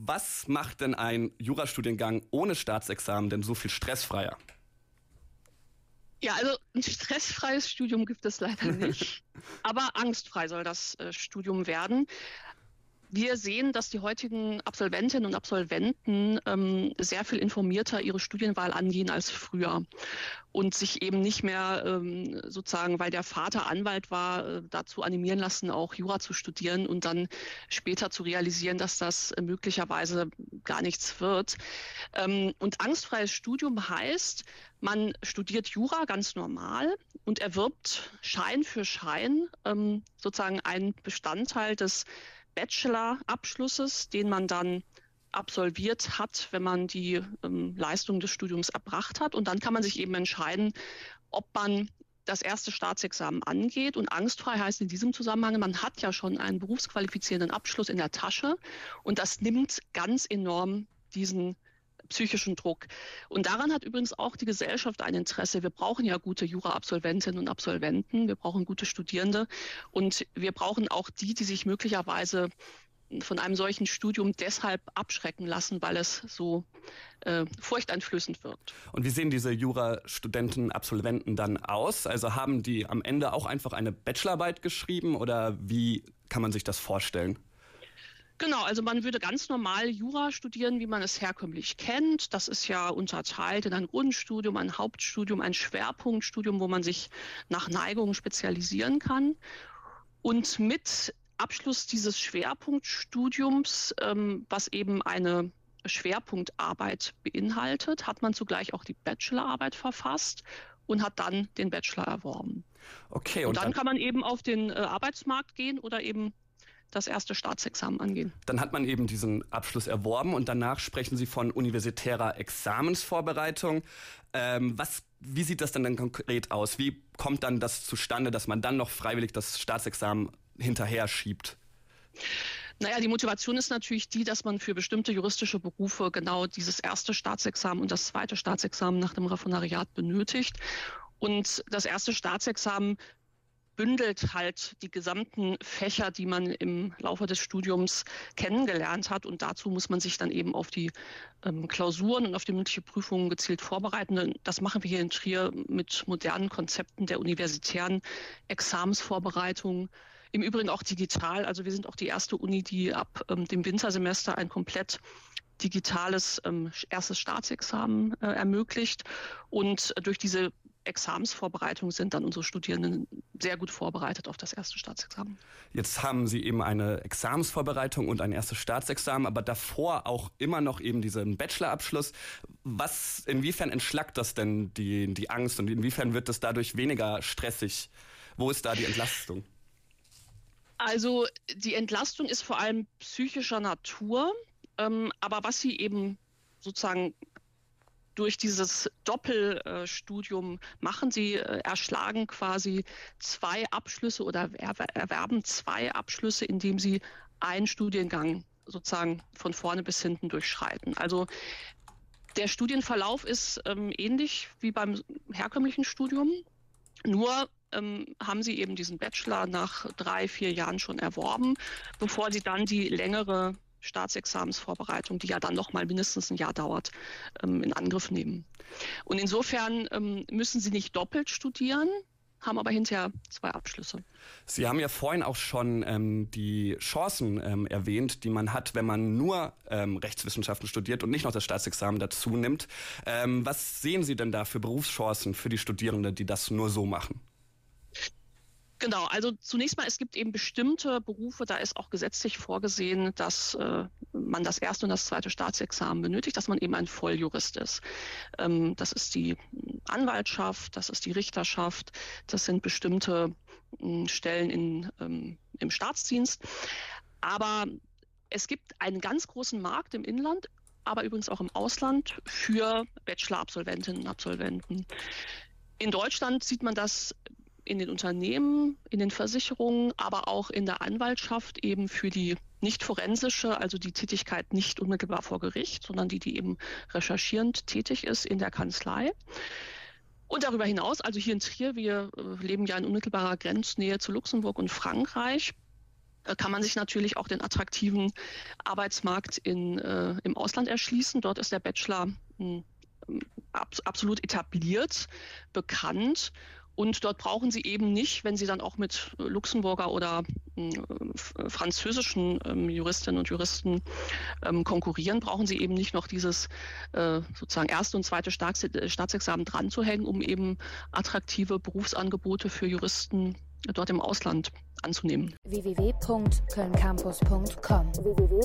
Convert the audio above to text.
Was macht denn ein Jurastudiengang ohne Staatsexamen denn so viel stressfreier? Ja, also ein stressfreies Studium gibt es leider nicht, aber angstfrei soll das äh, Studium werden. Wir sehen, dass die heutigen Absolventinnen und Absolventen ähm, sehr viel informierter ihre Studienwahl angehen als früher und sich eben nicht mehr ähm, sozusagen, weil der Vater Anwalt war, äh, dazu animieren lassen, auch Jura zu studieren und dann später zu realisieren, dass das äh, möglicherweise gar nichts wird. Ähm, und angstfreies Studium heißt, man studiert Jura ganz normal und erwirbt Schein für Schein ähm, sozusagen einen Bestandteil des Bachelor-Abschlusses, den man dann absolviert hat, wenn man die ähm, Leistung des Studiums erbracht hat. Und dann kann man sich eben entscheiden, ob man das erste Staatsexamen angeht. Und angstfrei heißt in diesem Zusammenhang, man hat ja schon einen berufsqualifizierenden Abschluss in der Tasche. Und das nimmt ganz enorm diesen psychischen Druck. Und daran hat übrigens auch die Gesellschaft ein Interesse. Wir brauchen ja gute Jura-Absolventinnen und Absolventen, wir brauchen gute Studierende und wir brauchen auch die, die sich möglicherweise von einem solchen Studium deshalb abschrecken lassen, weil es so äh, furchteinflößend wirkt. Und wie sehen diese Jurastudenten, Absolventen dann aus? Also haben die am Ende auch einfach eine Bachelorarbeit geschrieben oder wie kann man sich das vorstellen? Genau, also man würde ganz normal Jura studieren, wie man es herkömmlich kennt. Das ist ja unterteilt in ein Grundstudium, ein Hauptstudium, ein Schwerpunktstudium, wo man sich nach Neigung spezialisieren kann. Und mit Abschluss dieses Schwerpunktstudiums, ähm, was eben eine Schwerpunktarbeit beinhaltet, hat man zugleich auch die Bachelorarbeit verfasst und hat dann den Bachelor erworben. Okay, und, und dann, dann, kann man eben auf den äh, Arbeitsmarkt gehen oder eben das erste Staatsexamen angehen. Dann hat man eben diesen Abschluss erworben und danach sprechen Sie von universitärer Examensvorbereitung. Ähm, was, wie sieht das denn dann konkret aus? Wie kommt dann das zustande, dass man dann noch freiwillig das Staatsexamen hinterher schiebt? Naja, die Motivation ist natürlich die, dass man für bestimmte juristische Berufe genau dieses erste Staatsexamen und das zweite Staatsexamen nach dem Referendariat benötigt. Und das erste Staatsexamen bündelt halt die gesamten Fächer, die man im Laufe des Studiums kennengelernt hat. Und dazu muss man sich dann eben auf die ähm, Klausuren und auf die mündliche Prüfungen gezielt vorbereiten. Das machen wir hier in Trier mit modernen Konzepten der universitären Examensvorbereitung. Im Übrigen auch digital. Also wir sind auch die erste Uni, die ab ähm, dem Wintersemester ein komplett digitales ähm, erstes Staatsexamen äh, ermöglicht. Und durch diese Examensvorbereitung sind dann unsere Studierenden sehr gut vorbereitet auf das erste Staatsexamen. Jetzt haben Sie eben eine Examensvorbereitung und ein erstes Staatsexamen, aber davor auch immer noch eben diesen Bachelorabschluss. Was, inwiefern entschlackt das denn die, die Angst und inwiefern wird es dadurch weniger stressig? Wo ist da die Entlastung? Also die Entlastung ist vor allem psychischer Natur, ähm, aber was Sie eben sozusagen durch dieses Doppelstudium machen. Sie äh, erschlagen quasi zwei Abschlüsse oder erwerben zwei Abschlüsse, indem sie einen Studiengang sozusagen von vorne bis hinten durchschreiten. Also der Studienverlauf ist ähm, ähnlich wie beim herkömmlichen Studium, nur ähm, haben sie eben diesen Bachelor nach drei, vier Jahren schon erworben, bevor sie dann die längere Staatsexamensvorbereitung, die ja dann noch mal mindestens ein Jahr dauert, ähm, in Angriff nehmen. Und insofern ähm, müssen sie nicht doppelt studieren, haben aber hinterher zwei Abschlüsse. Sie haben ja vorhin auch schon ähm, die Chancen ähm, erwähnt, die man hat, wenn man nur ähm, Rechtswissenschaften studiert und nicht noch das Staatsexamen dazu nimmt. Ähm, was sehen Sie denn da für Berufschancen für die Studierenden, die das nur so machen? Genau, also zunächst mal, es gibt eben bestimmte Berufe, da ist auch gesetzlich vorgesehen, dass äh, man das erste und das zweite Staatsexamen benötigt, dass man eben ein Volljurist ist. Ähm, das ist die Anwaltschaft, das ist die Richterschaft, das sind bestimmte äh, Stellen in, ähm, im Staatsdienst. Aber es gibt einen ganz großen Markt im Inland, aber übrigens auch im Ausland für Bachelor-Absolventinnen und Absolventen. In Deutschland sieht man das in den Unternehmen, in den Versicherungen, aber auch in der Anwaltschaft eben für die nicht forensische, also die Tätigkeit nicht unmittelbar vor Gericht, sondern die, die eben recherchierend tätig ist in der Kanzlei. Und darüber hinaus, also hier in Trier, wir äh, leben ja in unmittelbarer Grenznähe zu Luxemburg und Frankreich, äh, kann man sich natürlich auch den attraktiven Arbeitsmarkt in, äh, im Ausland erschließen. Dort ist der Bachelor hm, ab, absolut etabliert, bekannt. Und dort brauchen Sie eben nicht, wenn Sie dann auch mit Luxemburger oder äh, französischen ähm, Juristinnen und Juristen ähm, konkurrieren, brauchen Sie eben nicht noch dieses äh, sozusagen erste und zweite Staats Staatsexamen dran zu hängen, um eben attraktive Berufsangebote für Juristen dort im Ausland anzunehmen. www.kölncampus.com www